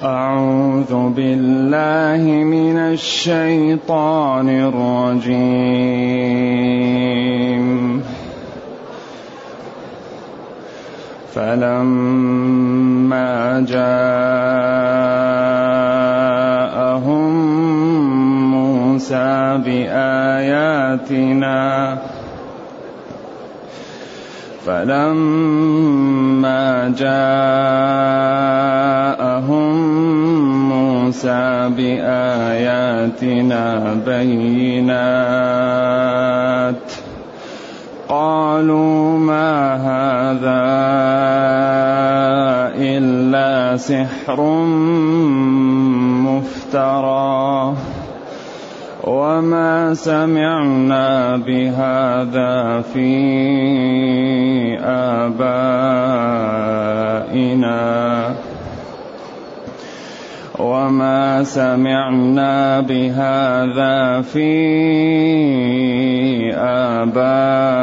أعوذ بالله من الشيطان الرجيم. فلما جاءهم موسى بآياتنا فلما جاءهم موسى بآياتنا بينات. قالوا ما هذا إلا سحر مفترى. وما سمعنا بهذا في آبائنا. وما سمعنا بهذا في آبائنا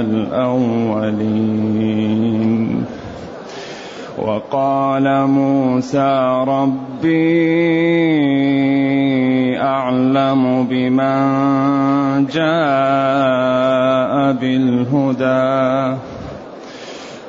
الأولين وقال موسى ربي أعلم بمن جاء بالهدى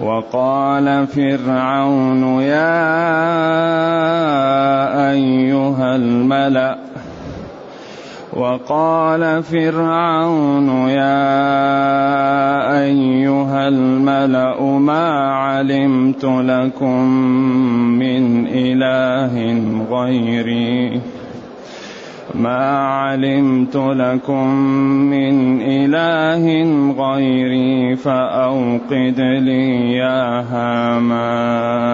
وقال فرعون يا أيها الملأ. وقال فرعون يا أيها الملأ ما علمت لكم من إله غيري. ما علمت لكم من إله غيري فأوقد لي يا هامان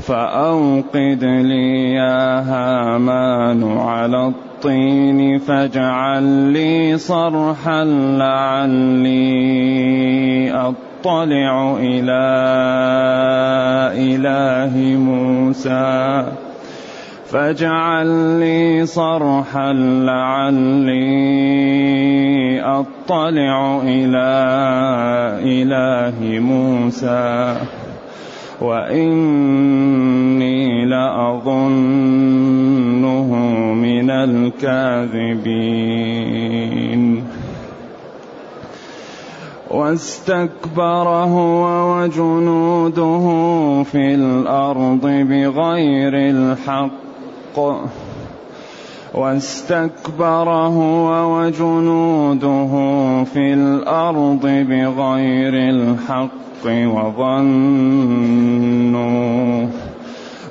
فأوقد لي يا هامان على الطين فاجعل لي صرحا لعلي أطلع إلى إله موسى فاجعل لي صرحا لعلي أطلع إلى إله موسى وإني لأظنه من الكاذبين. واستكبر هو وجنوده في الأرض بغير الحق. واستكبر هو وجنوده في الأرض بغير الحق وظنوا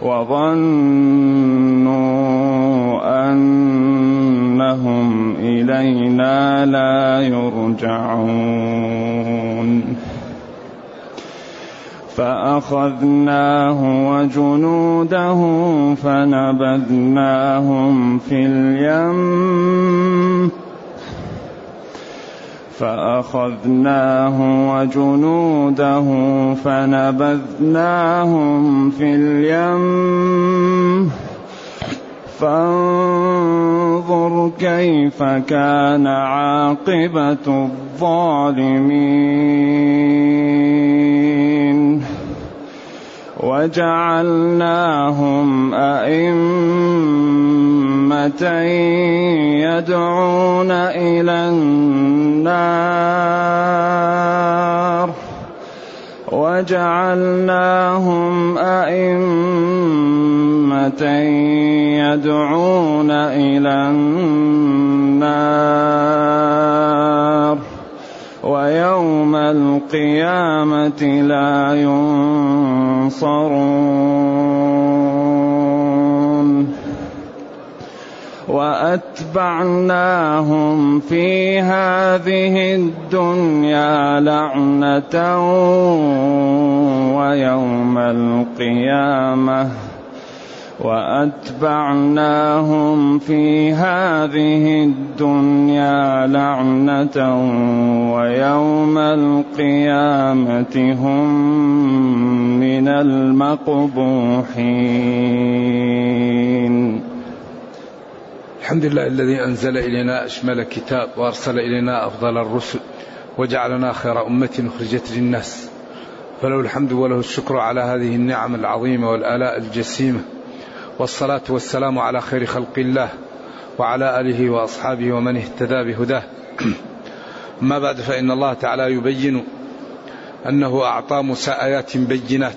وظنوا أنهم إلينا لا يرجعون فأخذناه وجنوده فنبذناهم في اليم. فأخذناه وجنوده فنبذناهم في اليم. فانظر كيف كان عاقبة الظالمين. وجعلناهم أئمة يدعون إلى النار. وجعلناهم أئمة يدعون إلى النار. ويوم القيامة لا ينصرون. وأتبعناهم في هذه الدنيا لعنة ويوم القيامة. وأتبعناهم في هذه الدنيا لعنة ويوم القيامة هم من المقبوحين. الحمد لله الذي أنزل إلينا أشمل كتاب وأرسل إلينا أفضل الرسل وجعلنا خير أمة أخرجت للناس. فله الحمد وله الشكر على هذه النعم العظيمة والآلاء الجسيمة. والصلاة والسلام على خير خلق الله وعلى آله وأصحابه ومن اهتدى بهداه. أما بعد فإن الله تعالى يبين أنه أعطى موسى آيات بينات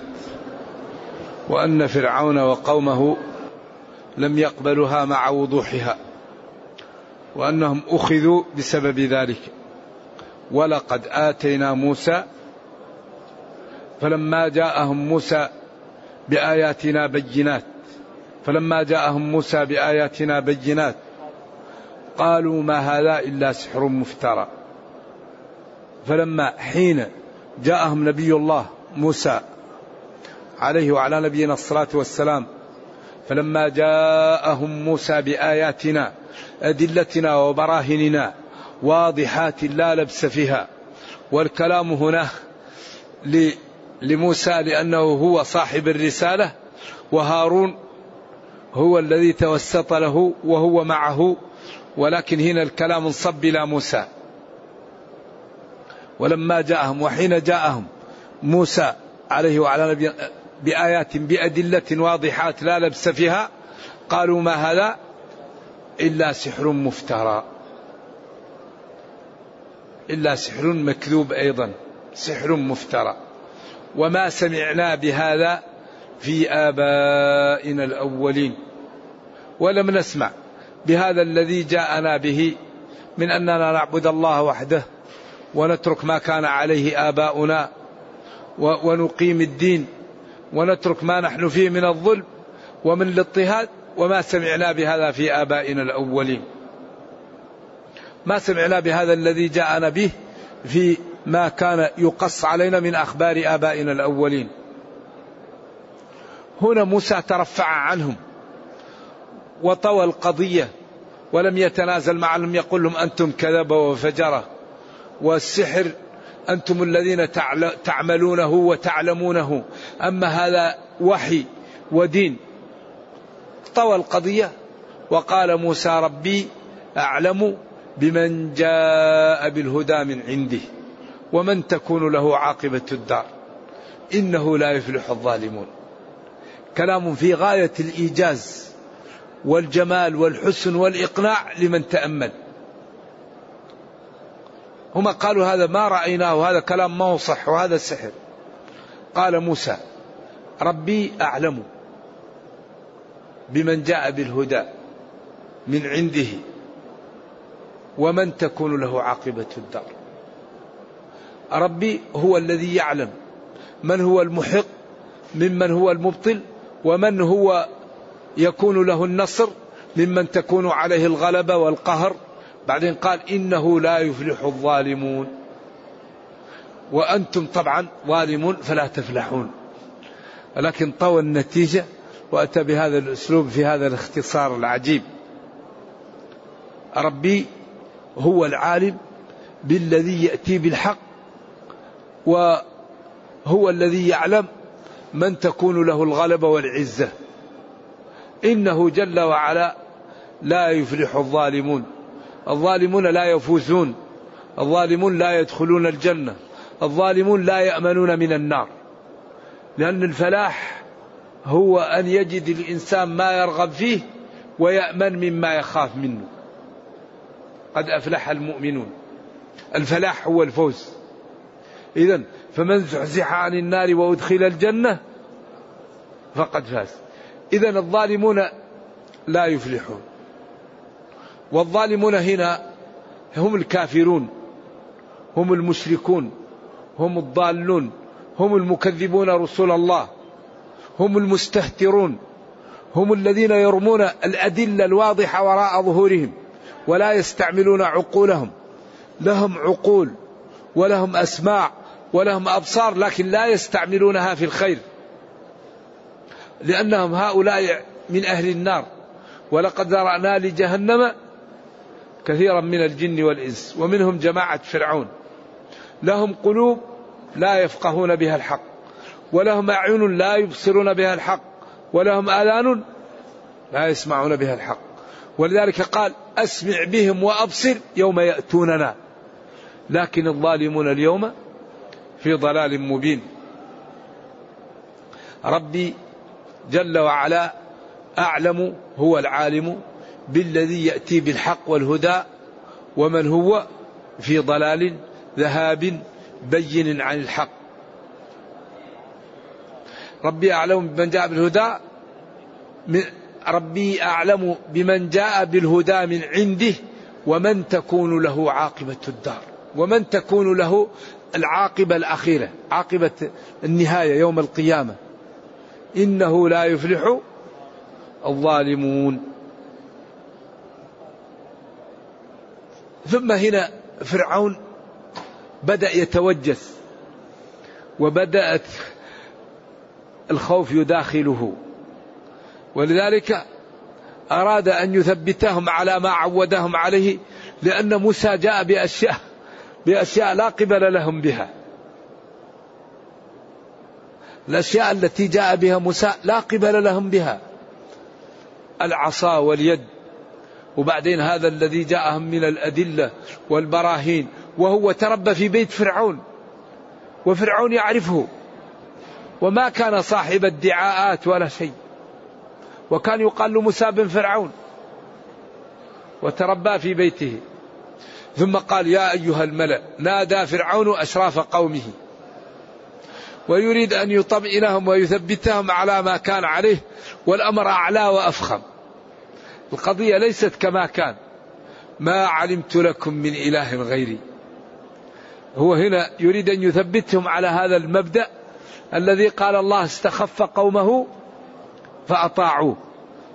وأن فرعون وقومه لم يقبلها مع وضوحها وأنهم أخذوا بسبب ذلك. ولقد آتينا موسى فلما جاءهم موسى بآياتنا بينات فلما جاءهم موسى بآياتنا بينات قالوا ما هذا إلا سحر مفترى. فلما حين جاءهم نبي الله موسى عليه وعلى نبينا الصلاة والسلام فلما جاءهم موسى بآياتنا أدلتنا وبراهننا واضحات لا لبس فيها والكلام هنا لموسى لأنه هو صاحب الرسالة وهارون هو الذي توسط له وهو معه ولكن هنا الكلام انصب إلى موسى. ولما جاءهم وحين جاءهم موسى عليه وعلى نبي بآيات بأدلة واضحات لا لبس فيها قالوا ما هذا؟ إلا سحر مفترى. إلا سحر مكذوب أيضا سحر مفترى. وما سمعنا بهذا في آبائنا الأولين. ولم نسمع بهذا الذي جاءنا به من أننا نعبد الله وحده ونترك ما كان عليه آباؤنا ونقيم الدين ونترك ما نحن فيه من الظلم ومن الاضطهاد وما سمعنا بهذا في آبائنا الأولين. ما سمعنا بهذا الذي جاءنا به في ما كان يقص علينا من أخبار آبائنا الأولين. هنا موسى ترفع عنهم وطوى القضية ولم يتنازل معهم يقول لهم أنتم كذبة وفجرة. والسحر أنتم الذين تعملونه وتعلمونه. أما هذا وحي ودين. طوى القضية وقال موسى ربي أعلم بمن جاء بالهدى من عنده ومن تكون له عاقبة الدار. إنه لا يفلح الظالمون. كلام في غاية الإيجاز. والجمال والحسن والإقناع لمن تأمل. هم قالوا هذا ما رأيناه هذا كلام ما هو صح وهذا سحر. قال موسى ربي أعلم بمن جاء بالهدى من عنده ومن تكون له عاقبة الدار. ربي هو الذي يعلم من هو المحق ممن هو المبطل ومن هو يكون له النصر ممن تكون عليه الغلبة والقهر. بعدين قال إنه لا يفلح الظالمون. وأنتم طبعا ظالمون فلا تفلحون. ولكن طوى النتيجة وأتى بهذا الأسلوب في هذا الاختصار العجيب. ربي هو العالم بالذي يأتي بالحق وهو الذي يعلم من تكون له الغلبة والعزة. إنه جل وعلا لا يفلح الظالمون. الظالمون لا يفوزون. الظالمون لا يدخلون الجنة. الظالمون لا يأمنون من النار. لأن الفلاح هو أن يجد الإنسان ما يرغب فيه ويأمن مما يخاف منه. قد أفلح المؤمنون. الفلاح هو الفوز. إذا فمن زحزح عن النار وأدخل الجنة فقد فاز. إذا الظالمون لا يفلحون. والظالمون هنا هم الكافرون هم المشركون هم الضالون هم المكذبون رسول الله هم المستهترون هم الذين يرمون الأدلة الواضحة وراء ظهورهم ولا يستعملون عقولهم. لهم عقول ولهم أسماع ولهم أبصار لكن لا يستعملونها في الخير. لأنهم هؤلاء من أهل النار. ولقد ذرأنا لجهنم كثيرا من الجن والإنس ومنهم جماعة فرعون. لهم قلوب لا يفقهون بها الحق ولهم أعين لا يبصرون بها الحق ولهم آذان لا يسمعون بها الحق. ولذلك قال أسمع بهم وأبصر يوم يأتوننا. لكن الظالمون اليوم في ضلال مبين. ربي جل وعلا أعلم هو العالم بالذي يأتي بالحق والهدى ومن هو في ضلال ذهاب بين عن الحق. ربي أعلم بمن جاء بالهدى ربي أعلم بمن جاء بالهدى من عنده ومن تكون له عاقبة الدار ومن تكون له العاقبة الأخيرة عاقبة النهاية يوم القيامة. إنه لا يفلح الظالمون. ثم هنا فرعون بدأ يتوجس وبدأت الخوف يداخله. ولذلك أراد أن يثبتهم على ما عودهم عليه لأن موسى جاء بأشياء بأشياء لا قبل لهم بها. الأشياء التي جاء بها موسى لا قبل لهم بها. العصا واليد وبعدين هذا الذي جاءهم من الأدلة والبراهين وهو تربى في بيت فرعون وفرعون يعرفه وما كان صاحب ادعاءات ولا شيء. وكان يقال له موسى بن فرعون وتربى في بيته. ثم قال يا أيها الملأ نادى فرعون أشراف قومه. ويريد أن يطمئنهم ويثبتهم على ما كان عليه والأمر أعلى وأفخم. القضية ليست كما كان. ما علمت لكم من إله غيري. هو هنا يريد أن يثبتهم على هذا المبدأ الذي قال الله استخف قومه فأطاعوه.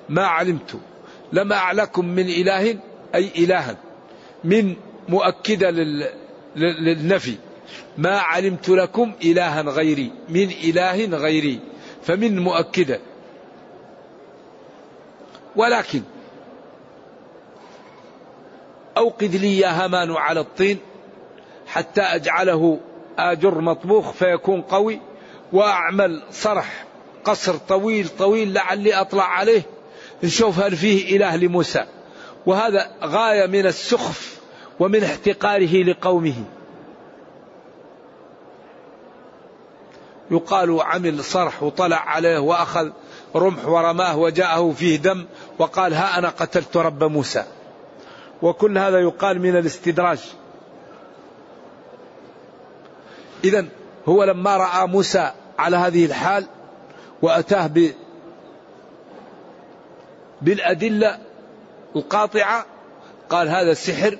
ما علمت. لما أعلكم من إله أي إلها. من مؤكدة للنفي. ما علمت لكم إلها غيري من إله غيري فمن مؤكدة ولكن أوقد لي يا هامان على الطين حتى أجعله آجر مطبوخ فيكون قوي وأعمل صرح قصر طويل طويل لعلي أطلع عليه. نشوف هل فيه إله لموسى. وهذا غاية من السخف ومن احتقاره لقومه. يقال عمل صرح وطلع عليه وأخذ رمح ورماه وجاءه فيه دم وقال ها أنا قتلت رب موسى. وكل هذا يقال من الاستدراج. إذا هو لما رأى موسى على هذه الحال وأتاه ب بالأدلة القاطعة قال هذا السحر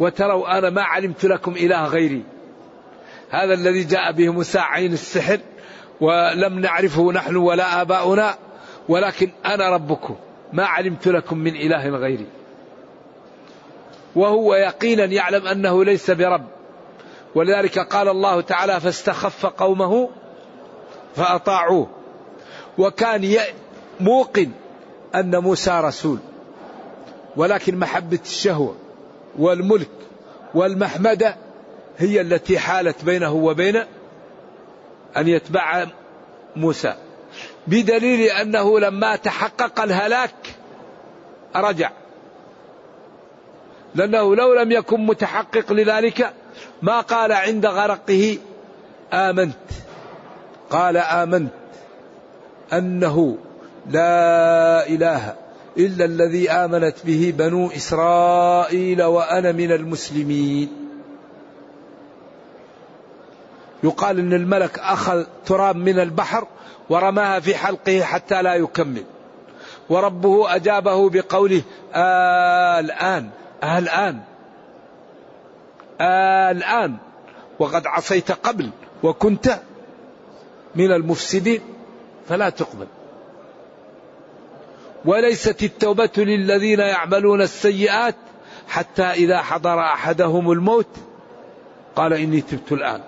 وتروا أنا ما علمت لكم إله غيري. هذا الذي جاء به موسى عين السحر ولم نعرفه نحن ولا آباؤنا ولكن أنا ربكم ما علمت لكم من إله غيري. وهو يقينا يعلم أنه ليس برب. ولذلك قال الله تعالى فاستخف قومه فأطاعوه وكان موقن أن موسى رسول. ولكن محبة الشهوة والملك والمحمدة هي التي حالت بينه وبين أن يتبع موسى. بدليل أنه لما تحقق الهلاك رجع. لأنه لو لم يكن متحقق لذلك ما قال عند غرقه آمنت. قال آمنت أنه لا إله إلا الذي آمنت به بنو إسرائيل وأنا من المسلمين. يقال أن الملك أخذ تراب من البحر ورماها في حلقه حتى لا يكمل. وربه أجابه بقوله آه الآن آه الآن آه الآن. وقد عصيت قبل وكنت من المفسدين فلا تقبل. وليست التوبة للذين يعملون السيئات حتى إذا حضر أحدهم الموت قال إني تبت الآن.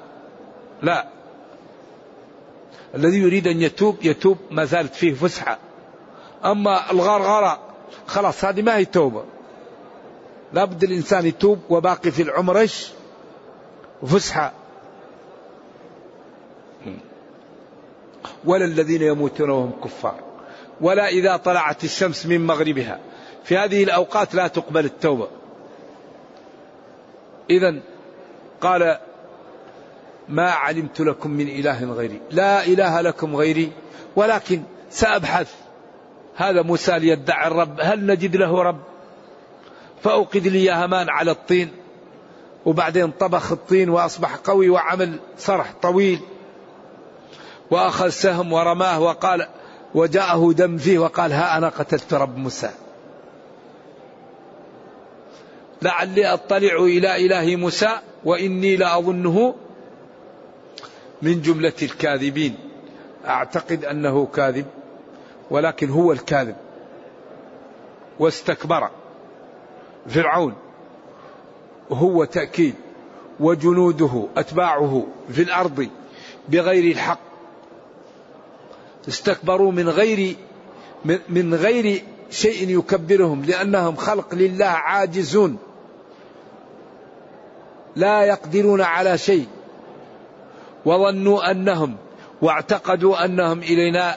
لا. الذي يريد أن يتوب يتوب ما زالت فيه فسحة. أما الغرغرة خلاص هذه ما هي توبة لابد الإنسان يتوب وباقي في العمر إيش؟ فسحة. ولا الذين يموتون وهم كفار. ولا إذا طلعت الشمس من مغربها. في هذه الأوقات لا تقبل التوبة. إذا قال ما علمت لكم من إله غيري. لا إله لكم غيري. ولكن سأبحث. هذا موسى ليدعي الرب. هل نجد له رب؟ فأوقد لي همان على الطين. وبعدين طبخ الطين وأصبح قوي وعمل صرح طويل. وأخذ سهم ورماه وقال وجاءه دم فيه وقال ها أنا قتلت رب موسى. لعلي أطلع إلى إله موسى وإني لأظنه من جملة الكاذبين. أعتقد أنه كاذب ولكن هو الكاذب. واستكبر فرعون هو تأكيد. وجنوده أتباعه في الأرض بغير الحق. استكبروا من غير من غير شيء يكبرهم لأنهم خلق لله عاجزون. لا يقدرون على شيء. وظنوا أنهم واعتقدوا أنهم إلينا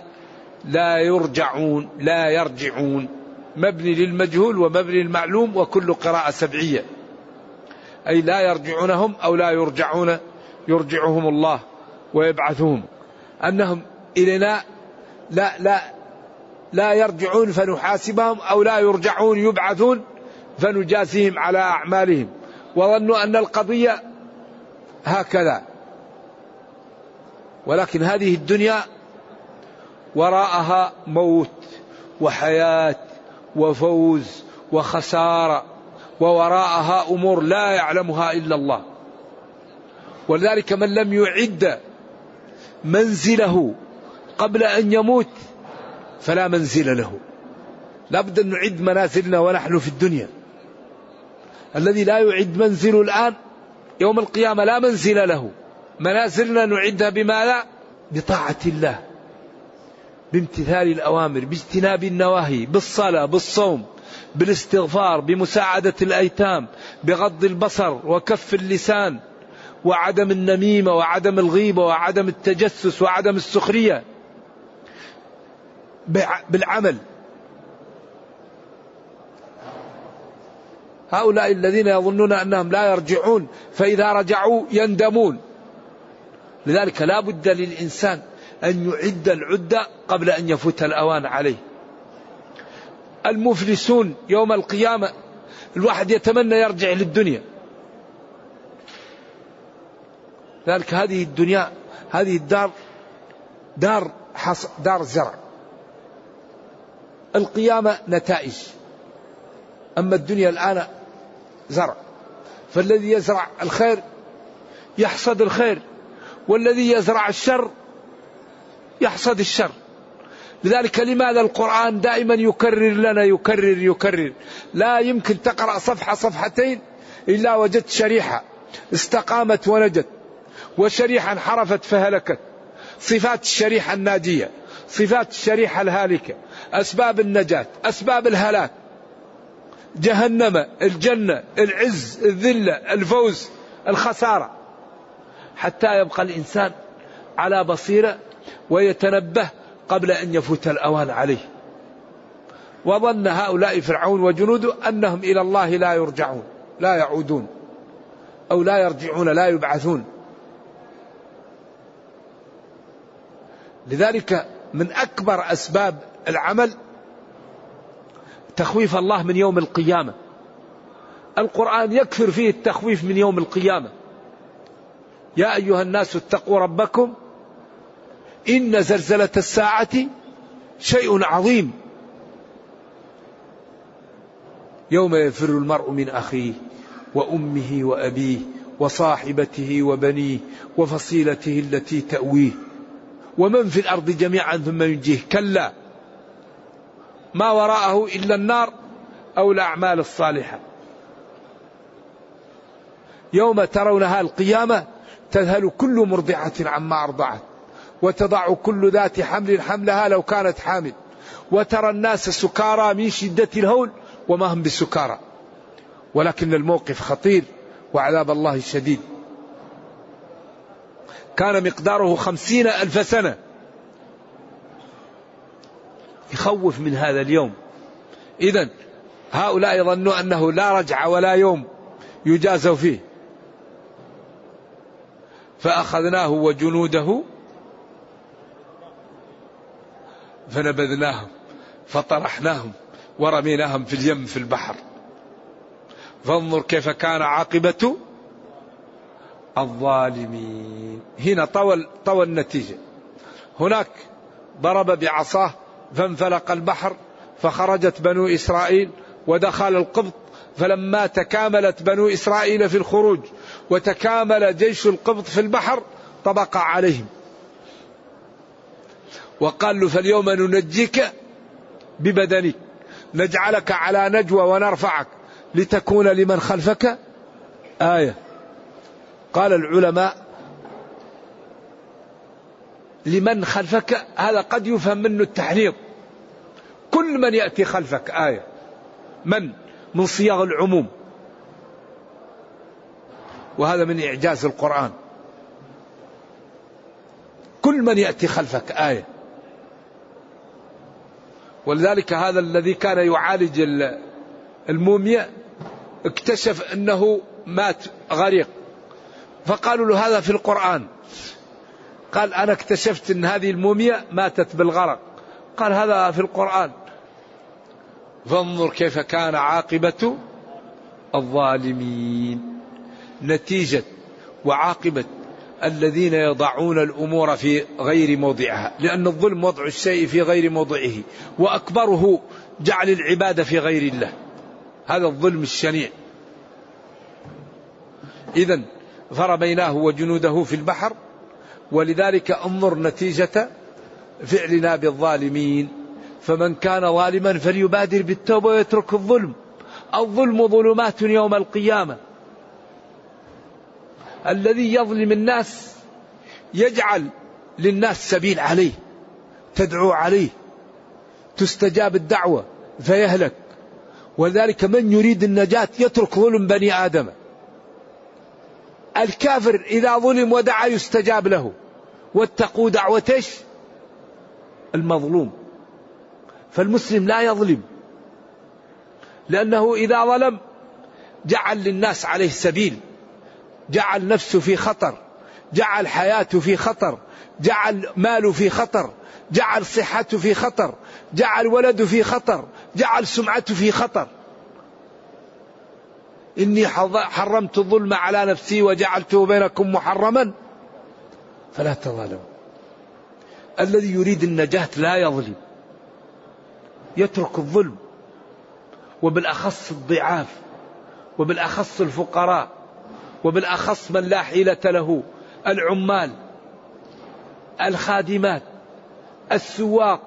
لا يرجعون لا يرجعون. مبني للمجهول ومبني للمعلوم وكل قراءة سبعية. أي لا يرجعونهم أو لا يرجعون يرجعهم الله ويبعثهم أنهم إلينا لا لا لا يرجعون فنحاسبهم أو لا يرجعون يبعثون فنجازيهم على أعمالهم. وظنوا أن القضية هكذا. ولكن هذه الدنيا وراءها موت وحياة وفوز وخسارة ووراءها أمور لا يعلمها إلا الله. ولذلك من لم يعد منزله قبل أن يموت فلا منزل له. لابد أن نعد منازلنا ونحن في الدنيا. الذي لا يعد منزله الآن يوم القيامة لا منزل له. منازلنا نعدها بماذا بطاعة الله. بامتثال الأوامر باجتناب النواهي بالصلاة بالصوم بالاستغفار بمساعدة الأيتام بغض البصر وكف اللسان وعدم النميمة وعدم الغيبة وعدم التجسس وعدم السخرية. بالعمل. هؤلاء الذين يظنون أنهم لا يرجعون فإذا رجعوا يندمون. لذلك لا بد للإنسان أن يعد العدة قبل أن يفوت الأوان عليه. المفلسون يوم القيامة الواحد يتمنى يرجع للدنيا. ذلك هذه الدنيا هذه الدار دار حص دار زرع. القيامة نتائج. أما الدنيا الآن زرع. فالذي يزرع الخير يحصد الخير. والذي يزرع الشر يحصد الشر. لذلك لماذا القرآن دائما يكرر لنا يكرر يكرر؟ لا يمكن تقرأ صفحة صفحتين إلا وجدت شريحة استقامت ونجت وشريحة انحرفت فهلكت. صفات الشريحة الناجية صفات الشريحة الهالكة أسباب النجاة أسباب الهلاك. جهنم الجنة العز الذلة الفوز الخسارة. حتى يبقى الإنسان على بصيرة ويتنبه قبل أن يفوت الأوان عليه. وظن هؤلاء فرعون وجنوده أنهم إلى الله لا يرجعون لا يعودون أو لا يرجعون لا يبعثون. لذلك من أكبر أسباب العمل تخويف الله من يوم القيامة. القرآن يكثر فيه التخويف من يوم القيامة. يا أيها الناس اتقوا ربكم إن زلزلة الساعة شيء عظيم. يوم يفر المرء من أخيه وأمه وأبيه وصاحبته وبنيه وفصيلته التي تأويه. ومن في الأرض جميعا ثم ينجيه. كلا ما وراءه إلا النار أو الأعمال الصالحة. يوم ترونها القيامة تذهل كل مرضعة عما أرضعت وتضع كل ذات حمل حملها لو كانت حامل وترى الناس سكارى من شدة الهول وما هم بسكارى. ولكن الموقف خطير وعذاب الله شديد. كان مقداره خمسين ألف سنة. يخوف من هذا اليوم. إذا هؤلاء ظنوا أنه لا رجع ولا يوم يجازوا فيه. فأخذناه وجنوده فنبذناهم فطرحناهم ورميناهم في اليم في البحر. فانظر كيف كان عاقبة الظالمين. هنا طوى طوى النتيجة. هناك ضرب بعصاه فانفلق البحر فخرجت بنو إسرائيل ودخل القبط فلما تكاملت بنو إسرائيل في الخروج وتكامل جيش القبط في البحر طبق عليهم. وقال له فاليوم ننجيك ببدنك نجعلك على نجوى ونرفعك لتكون لمن خلفك آية. قال العلماء لمن خلفك هذا قد يفهم منه التحريض. كل من يأتي خلفك آية. من؟ من صياغ العموم. وهذا من إعجاز القرآن. كل من يأتي خلفك آية. ولذلك هذا الذي كان يعالج الموميا اكتشف أنه مات غريق. فقالوا له هذا في القرآن. قال أنا اكتشفت أن هذه الموميا ماتت بالغرق. قال هذا في القرآن. فانظر كيف كان عاقبة الظالمين. نتيجة وعاقبة الذين يضعون الأمور في غير موضعها لأن الظلم وضع الشيء في غير موضعه وأكبره جعل العبادة في غير الله. هذا الظلم الشنيع. إذا فرميناه وجنوده في البحر ولذلك انظر نتيجة فعلنا بالظالمين. فمن كان ظالما فليبادر بالتوبة ويترك الظلم. الظلم ظلمات يوم القيامة. الذي يظلم الناس يجعل للناس سبيل عليه تدعو عليه تستجاب الدعوة فيهلك. ولذلك من يريد النجاة يترك ظلم بني آدم. الكافر إذا ظلم ودعا يستجاب له. واتقوا دعوة إيش؟ المظلوم. فالمسلم لا يظلم. لأنه إذا ظلم جعل للناس عليه سبيل. جعل نفسه في خطر جعل حياته في خطر جعل ماله في خطر جعل صحته في خطر جعل ولده في خطر جعل سمعته في خطر. إني حرمت الظلم على نفسي وجعلته بينكم محرما. فلا تظالموا. الذي يريد النجاة لا يظلم. يترك الظلم. وبالأخص الضعاف. وبالأخص الفقراء. وبالأخص من لا حيلة له العمال الخادمات السواق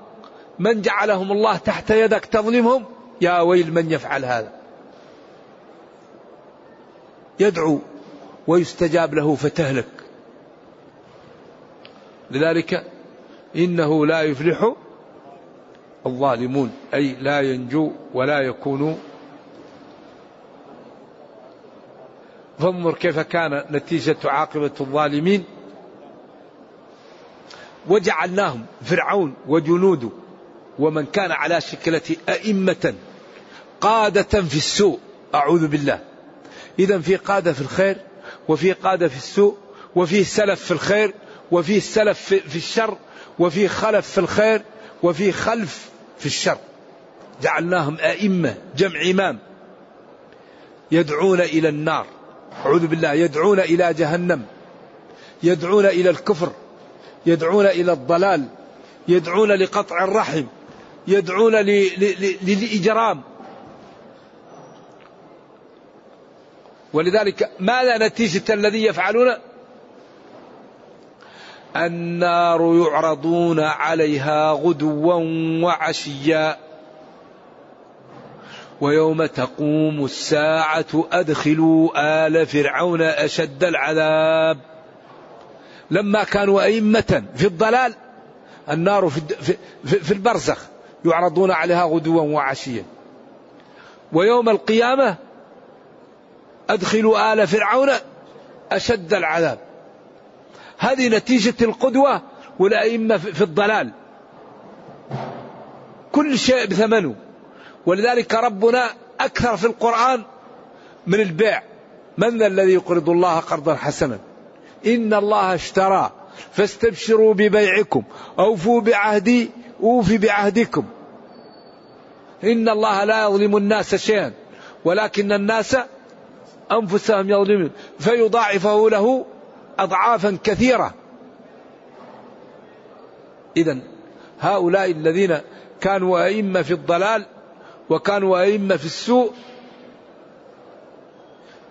من جعلهم الله تحت يدك تظلمهم؟ يا ويل من يفعل هذا. يدعو ويستجاب له فتهلك. لذلك إنه لا يفلح الظالمون أي لا ينجو ولا يكون فانظر كيف كان نتيجة عاقبة الظالمين. وجعلناهم فرعون وجنوده ومن كان على شكلة أئمة قادة في السوء. أعوذ بالله. إذا في قادة في الخير وفي قادة في السوء وفي سلف في الخير وفي سلف في الشر وفي خلف في الخير وفي خلف في الشر. جعلناهم أئمة جمع إمام يدعون إلى النار. أعوذ بالله يدعون إلى جهنم يدعون إلى الكفر يدعون إلى الضلال يدعون لقطع الرحم يدعون للإجرام. ولذلك ماذا نتيجة الذي يفعلون؟ النار يعرضون عليها غدوا وعشيا. ويوم تقوم الساعة أدخلوا آل فرعون أشد العذاب. لما كانوا أئمة في الضلال النار في, في, في البرزخ يعرضون عليها غدوا وعشيا. ويوم القيامة أدخلوا آل فرعون أشد العذاب. هذه نتيجة القدوة والأئمة في الضلال. كل شيء بثمنه. ولذلك ربنا أكثر في القرآن من البيع. من الذي يقرض الله قرضا حسنا؟ إن الله اشترى. فاستبشروا ببيعكم. أوفوا بعهدي أوفي بعهدكم. إن الله لا يظلم الناس شيئا ولكن الناس أنفسهم يظلمون. فيضاعفه له أضعافا كثيرة. إذا هؤلاء الذين كانوا أئمة في الضلال وكانوا أئمة في السوء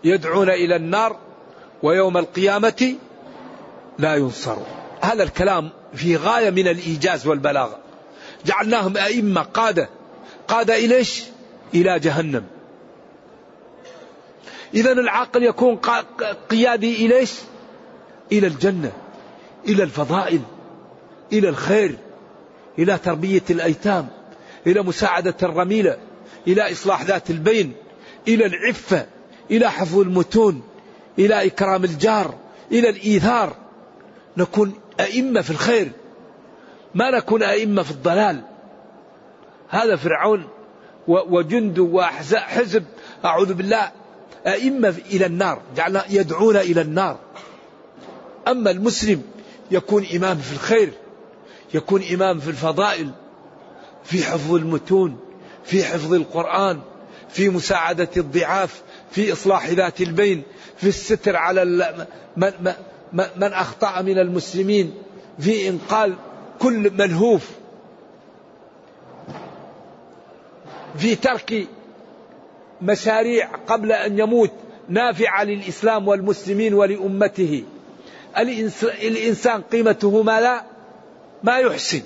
يدعون إلى النار ويوم القيامة لا ينصرون. هذا الكلام في غاية من الإيجاز والبلاغة. جعلناهم أئمة قادة. قادة إليش إلى جهنم. إذا العاقل يكون قيادي إليش إلى الجنة إلى الفضائل إلى الخير إلى تربية الأيتام إلى مساعدة الرميلة. إلى إصلاح ذات البين إلى العفة إلى حفظ المتون إلى إكرام الجار إلى الإيثار. نكون أئمة في الخير ما نكون أئمة في الضلال. هذا فرعون وجند وحزب أعوذ بالله أئمة إلى النار جعلنا يدعون إلى النار. أما المسلم يكون إمام في الخير يكون إمام في الفضائل في حفظ المتون في حفظ القرآن في مساعدة الضعاف في إصلاح ذات البين في الستر على من, من أخطأ من المسلمين في إنقاذ كل ملهوف. في ترك مشاريع قبل أن يموت نافعة للإسلام والمسلمين ولأمته. الإنسان قيمته ما لا ما يحسن.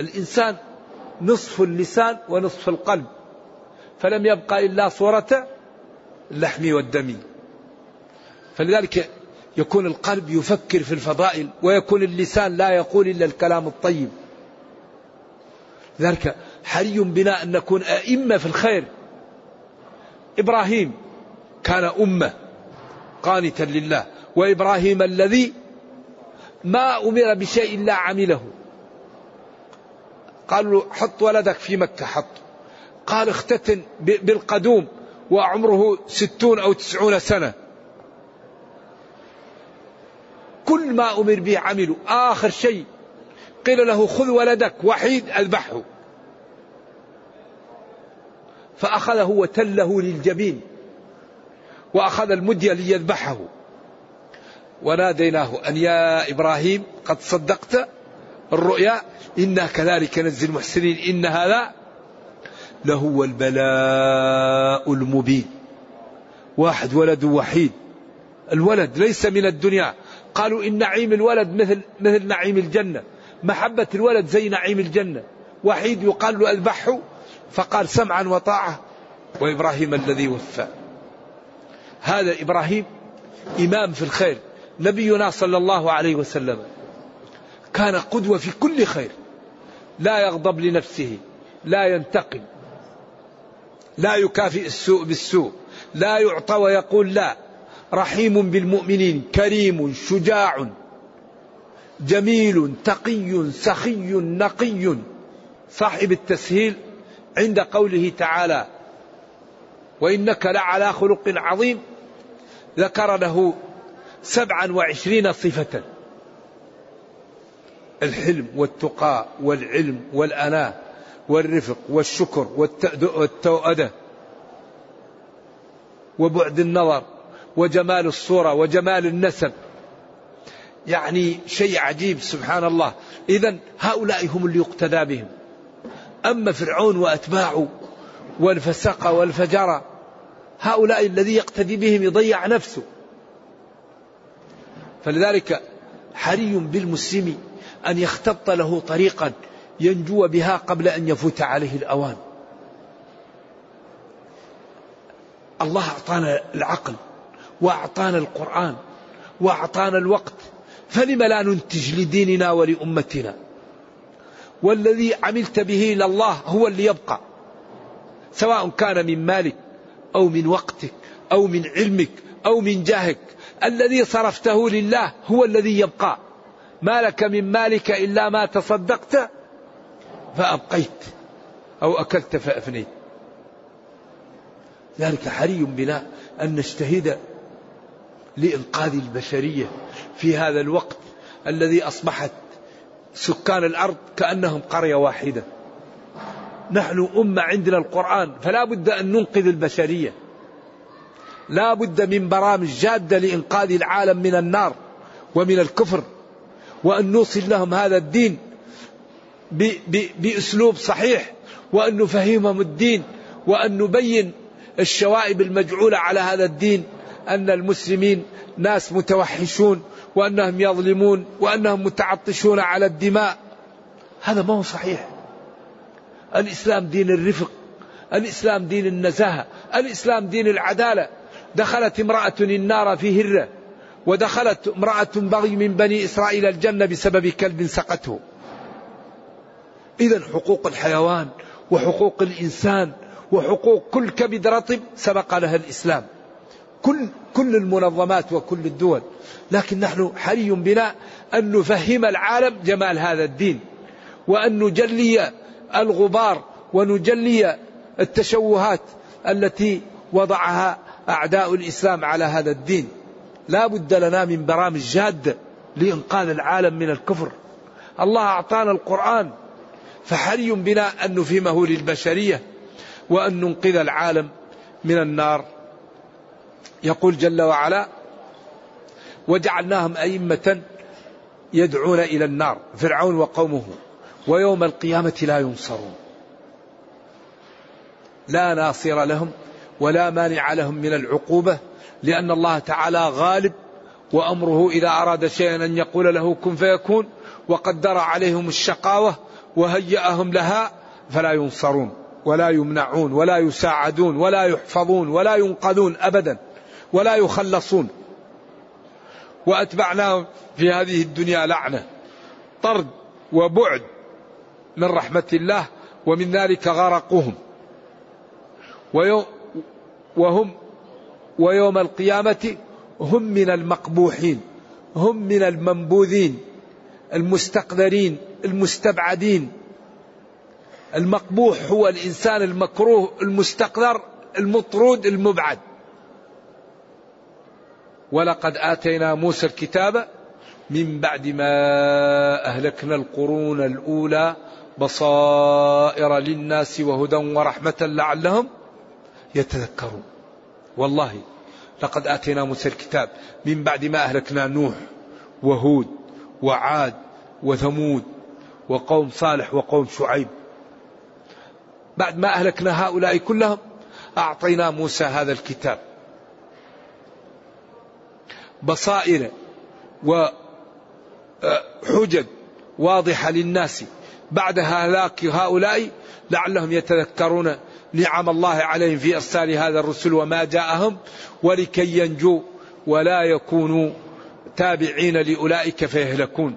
الإنسان نصف اللسان ونصف القلب. فلم يبقى إلا صورة اللحم والدم. فلذلك يكون القلب يفكر في الفضائل ويكون اللسان لا يقول إلا الكلام الطيب. لذلك حري بنا أن نكون أئمة في الخير. إبراهيم كان أمة قانتا لله وإبراهيم الذي ما أمر بشيء إلا عمله. قالوا له حط ولدك في مكة حط. قال اختتن بالقدوم وعمره ستون أو تسعون سنة. كل ما أمر به عمله آخر شيء قيل له خذ ولدك وحيد أذبحه. فأخذه وتله للجبين وأخذ المدية ليذبحه. وناديناه أن يا إبراهيم قد صدقت الرؤيا إنا كذلك نزل المحسنين إن هذا لهو البلاء المبين. واحد ولد وحيد. الولد ليس من الدنيا. قالوا إن نعيم الولد مثل مثل نعيم الجنة. محبة الولد زي نعيم الجنة. وحيد يقال له أذبحه فقال سمعا وطاعة وإبراهيم الذي وفى. هذا إبراهيم إمام في الخير نبينا صلى الله عليه وسلم. كان قدوة في كل خير. لا يغضب لنفسه لا ينتقم لا يكافئ السوء بالسوء لا يعطى ويقول لا. رحيم بالمؤمنين كريم شجاع جميل تقي سخي نقي. صاحب التسهيل عند قوله تعالى وإنك لعلى خلق عظيم. ذكر له سبعا وعشرين صفة. الحلم والتقى والعلم والأناة والرفق والشكر والتوأدة وبعد النظر وجمال الصورة وجمال النسب. يعني شيء عجيب سبحان الله إذا هؤلاء هم اللي يقتدى بهم. أما فرعون وأتباعه والفسق والفجر هؤلاء الذي يقتدي بهم يضيع نفسه. فلذلك حري بالمسلم أن يختط له طريقا ينجو بها قبل أن يفوت عليه الأوان. الله أعطانا العقل وأعطانا القرآن وأعطانا الوقت فلم لا ننتج لديننا ولأمتنا؟ والذي عملت به إلى الله هو اللي يبقى سواء كان من مالك أو من وقتك أو من علمك أو من جاهك. الذي صرفته لله هو الذي يبقى. ما لك من مالك إلا ما تصدقت فأبقيت أو أكلت فأفنيت. ذلك حري بنا أن نجتهد لإنقاذ البشرية في هذا الوقت الذي أصبحت سكان الأرض كأنهم قرية واحدة. نحن أمة عندنا القرآن فلا بد أن ننقذ البشرية. لا بد من برامج جادة لإنقاذ العالم من النار ومن الكفر. وأن نوصل لهم هذا الدين بأسلوب صحيح وأن نفهمهم الدين وأن نبين الشوائب المجعولة على هذا الدين أن المسلمين ناس متوحشون وأنهم يظلمون وأنهم متعطشون على الدماء. هذا ما هو صحيح. الإسلام دين الرفق الإسلام دين النزاهة الإسلام دين العدالة. دخلت امرأة النار في هرة. ودخلت امرأة بغي من بني إسرائيل الجنة بسبب كلب سقته إذا حقوق الحيوان وحقوق الإنسان وحقوق كل كبد رطب سبق لها الإسلام. كل كل المنظمات وكل الدول. لكن نحن حري بنا أن نفهم العالم جمال هذا الدين. وأن نجلي الغبار ونجلي التشوهات التي وضعها أعداء الإسلام على هذا الدين. لا بد لنا من برامج جادة لإنقاذ العالم من الكفر. الله أعطانا القرآن فحري بنا أن نفهمه للبشرية وأن ننقذ العالم من النار. يقول جل وعلا وجعلناهم أئمة يدعون إلى النار فرعون وقومه ويوم القيامة لا ينصرون. لا ناصر لهم ولا مانع لهم من العقوبة لأن الله تعالى غالب وأمره إذا أراد شيئا أن يقول له كن فيكون وقدر عليهم الشقاوة وهيأهم لها فلا ينصرون ولا يمنعون ولا يساعدون ولا يحفظون ولا ينقذون أبدا ولا يخلصون. وأتبعناهم في هذه الدنيا لعنة طرد وبعد من رحمة الله ومن ذلك غرقهم وهم ويوم القيامة هم من المقبوحين هم من المنبوذين المستقذرين المستبعدين. المقبوح هو الإنسان المكروه المستقذر المطرود المبعد. ولقد آتينا موسى الكتاب من بعد ما أهلكنا القرون الأولى بصائر للناس وهدى ورحمة لعلهم يتذكرون. والله لقد آتينا موسى الكتاب من بعد ما أهلكنا نوح وهود وعاد وثمود وقوم صالح وقوم شعيب. بعد ما أهلكنا هؤلاء كلهم أعطينا موسى هذا الكتاب. بصائر وحجج واضحة للناس بعد هلاك هؤلاء لعلهم يتذكرون نعم الله عليهم في إرسال هذا الرسل وما جاءهم ولكي ينجوا ولا يكونوا تابعين لأولئك فيهلكون.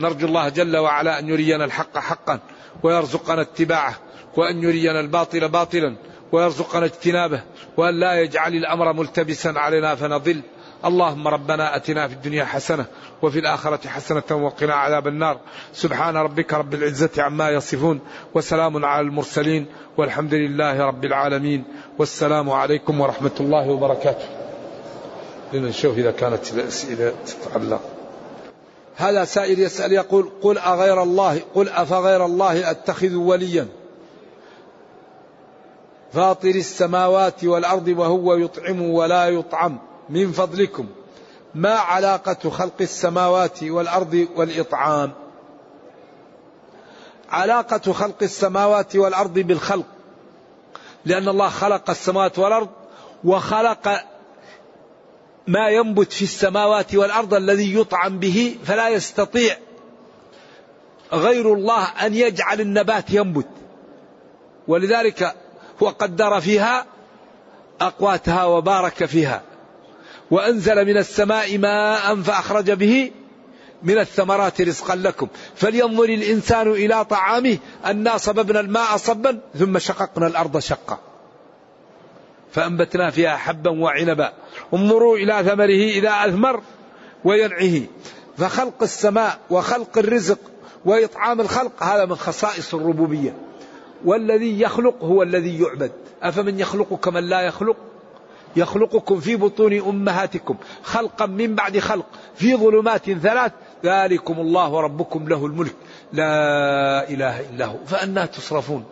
نرجو الله جل وعلا أن يرينا الحق حقا ويرزقنا اتباعه وأن يرينا الباطل باطلا ويرزقنا اجتنابه وأن لا يجعل الأمر ملتبسا علينا فنضل. اللهم ربنا أتنا في الدنيا حسنة وفي الآخرة حسنة وقنا عذاب النار. سبحان ربك رب العزة عما يصفون وسلام على المرسلين والحمد لله رب العالمين. والسلام عليكم ورحمة الله وبركاته. لنشوف إذا كانت الأسئلة تتعلق. هذا سائل يسأل يقول قل أغير الله قل أفغير الله أتخذ وليا؟ فاطر السماوات والأرض وهو يطعم ولا يطعم. من فضلكم. ما علاقة خلق السماوات والأرض والإطعام؟ علاقة خلق السماوات والأرض بالخلق لأن الله خلق السماوات والأرض وخلق ما ينبت في السماوات والأرض الذي يطعم به فلا يستطيع غير الله أن يجعل النبات ينبت. ولذلك هو قدر فيها أقواتها وبارك فيها. وأنزل من السماء ماء فأخرج به من الثمرات رزقا لكم. فلينظر الإنسان إلى طعامه أنا صببنا الماء صبا ثم شققنا الأرض شقا. فأنبتنا فيها حبا وعنبا. انظروا إلى ثمره إذا أثمر وينعه. فخلق السماء وخلق الرزق وإطعام الخلق هذا من خصائص الربوبية. والذي يخلق هو الذي يعبد. أفمن يخلق كمن لا يخلق؟ يخلقكم في بطون أمهاتكم خلقا من بعد خلق في ظلمات ثلاث ذلكم الله ربكم له الملك لا إله إلا هو فأنا تصرفون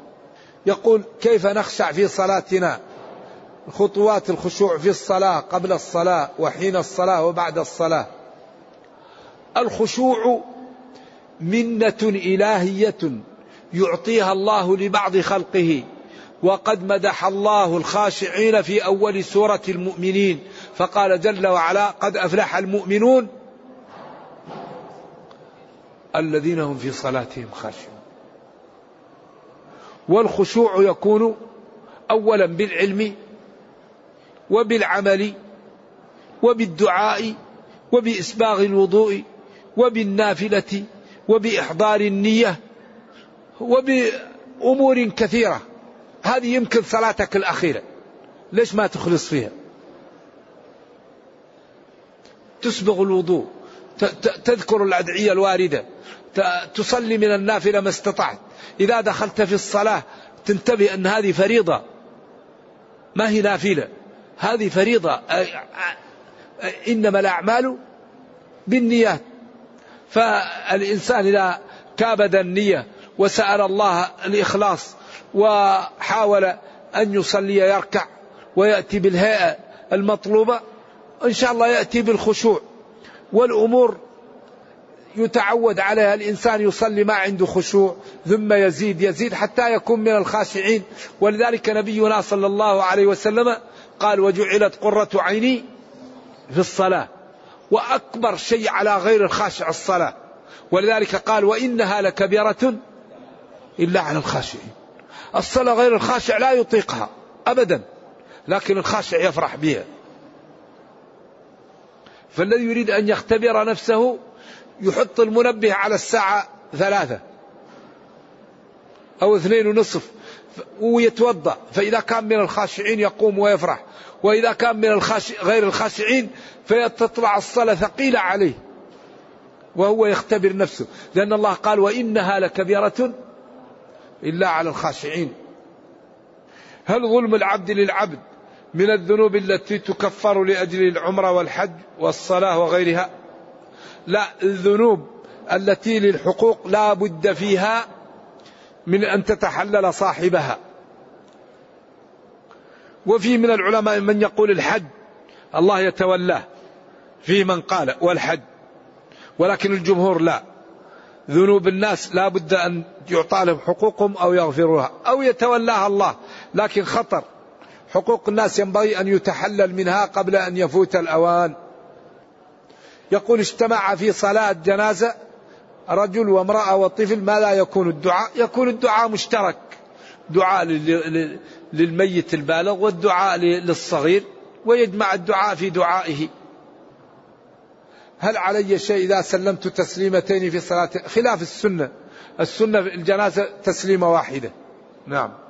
يقول كيف نخشع في صلاتنا خطوات الخشوع في الصلاة قبل الصلاة وحين الصلاة وبعد الصلاة الخشوع منة إلهية يعطيها الله لبعض خلقه وقد مدح الله الخاشعين في أول سورة المؤمنين فقال جل وعلا قد أفلح المؤمنون الذين هم في صلاتهم خاشعون. والخشوع يكون اولا بالعلم وبالعمل وبالدعاء وبإسباغ الوضوء وبالنافلة وبإحضار النية وبأمور كثيرة. هذه يمكن صلاتك الأخيرة. ليش ما تخلص فيها؟ تسبغ الوضوء تذكر الأدعية الواردة تصلي من النافلة ما استطعت. إذا دخلت في الصلاة تنتبه أن هذه فريضة. ما هي نافلة. هذه فريضة. إنما الأعمال بالنيات. فالإنسان إذا كابد النية وسأل الله الإخلاص وحاول أن يصلي يركع ويأتي بالهيئة المطلوبة. إن شاء الله يأتي بالخشوع. والأمور يتعود عليها. الإنسان يصلي ما عنده خشوع ثم يزيد يزيد حتى يكون من الخاشعين. ولذلك نبينا صلى الله عليه وسلم قال وجعلت قرة عيني في الصلاة. وأكبر شيء على غير الخاشع الصلاة. ولذلك قال وإنها لكبيرة إلا على الخاشعين. الصلاة غير الخاشع لا يطيقها أبدا لكن الخاشع يفرح بها. فالذي يريد أن يختبر نفسه يحط المنبه على الساعة ثلاثة أو اثنين ونصف ويتوضأ. فإذا كان من الخاشعين يقوم ويفرح وإذا كان من الخاشع غير الخاشعين فتطلع الصلاة ثقيلة عليه وهو يختبر نفسه. لأن الله قال وإنها لكبيرة إلا على الخاشعين. هل ظلم العبد للعبد من الذنوب التي تكفر لأجل العمرة والحج والصلاة وغيرها؟ لا الذنوب التي للحقوق لا بد فيها من أن تتحلل صاحبها. وفي من العلماء من يقول الحج الله يتولاه في من قال والحج ولكن الجمهور لا. ذنوب الناس لا بد أن يعطى لهم حقوقهم أو يغفروها أو يتولاها الله. لكن خطر. حقوق الناس ينبغي أن يتحلل منها قبل أن يفوت الأوان. يقول اجتمع في صلاة جنازة رجل وامرأة وطفل ما لا يكون الدعاء. يكون الدعاء مشترك. دعاء للميت البالغ والدعاء للصغير ويجمع الدعاء في دعائه. هل علي شيء إذا سلمت تسليمتين في صلاة خلاف السنة. السنة الجنازة تسليمة واحدة. نعم.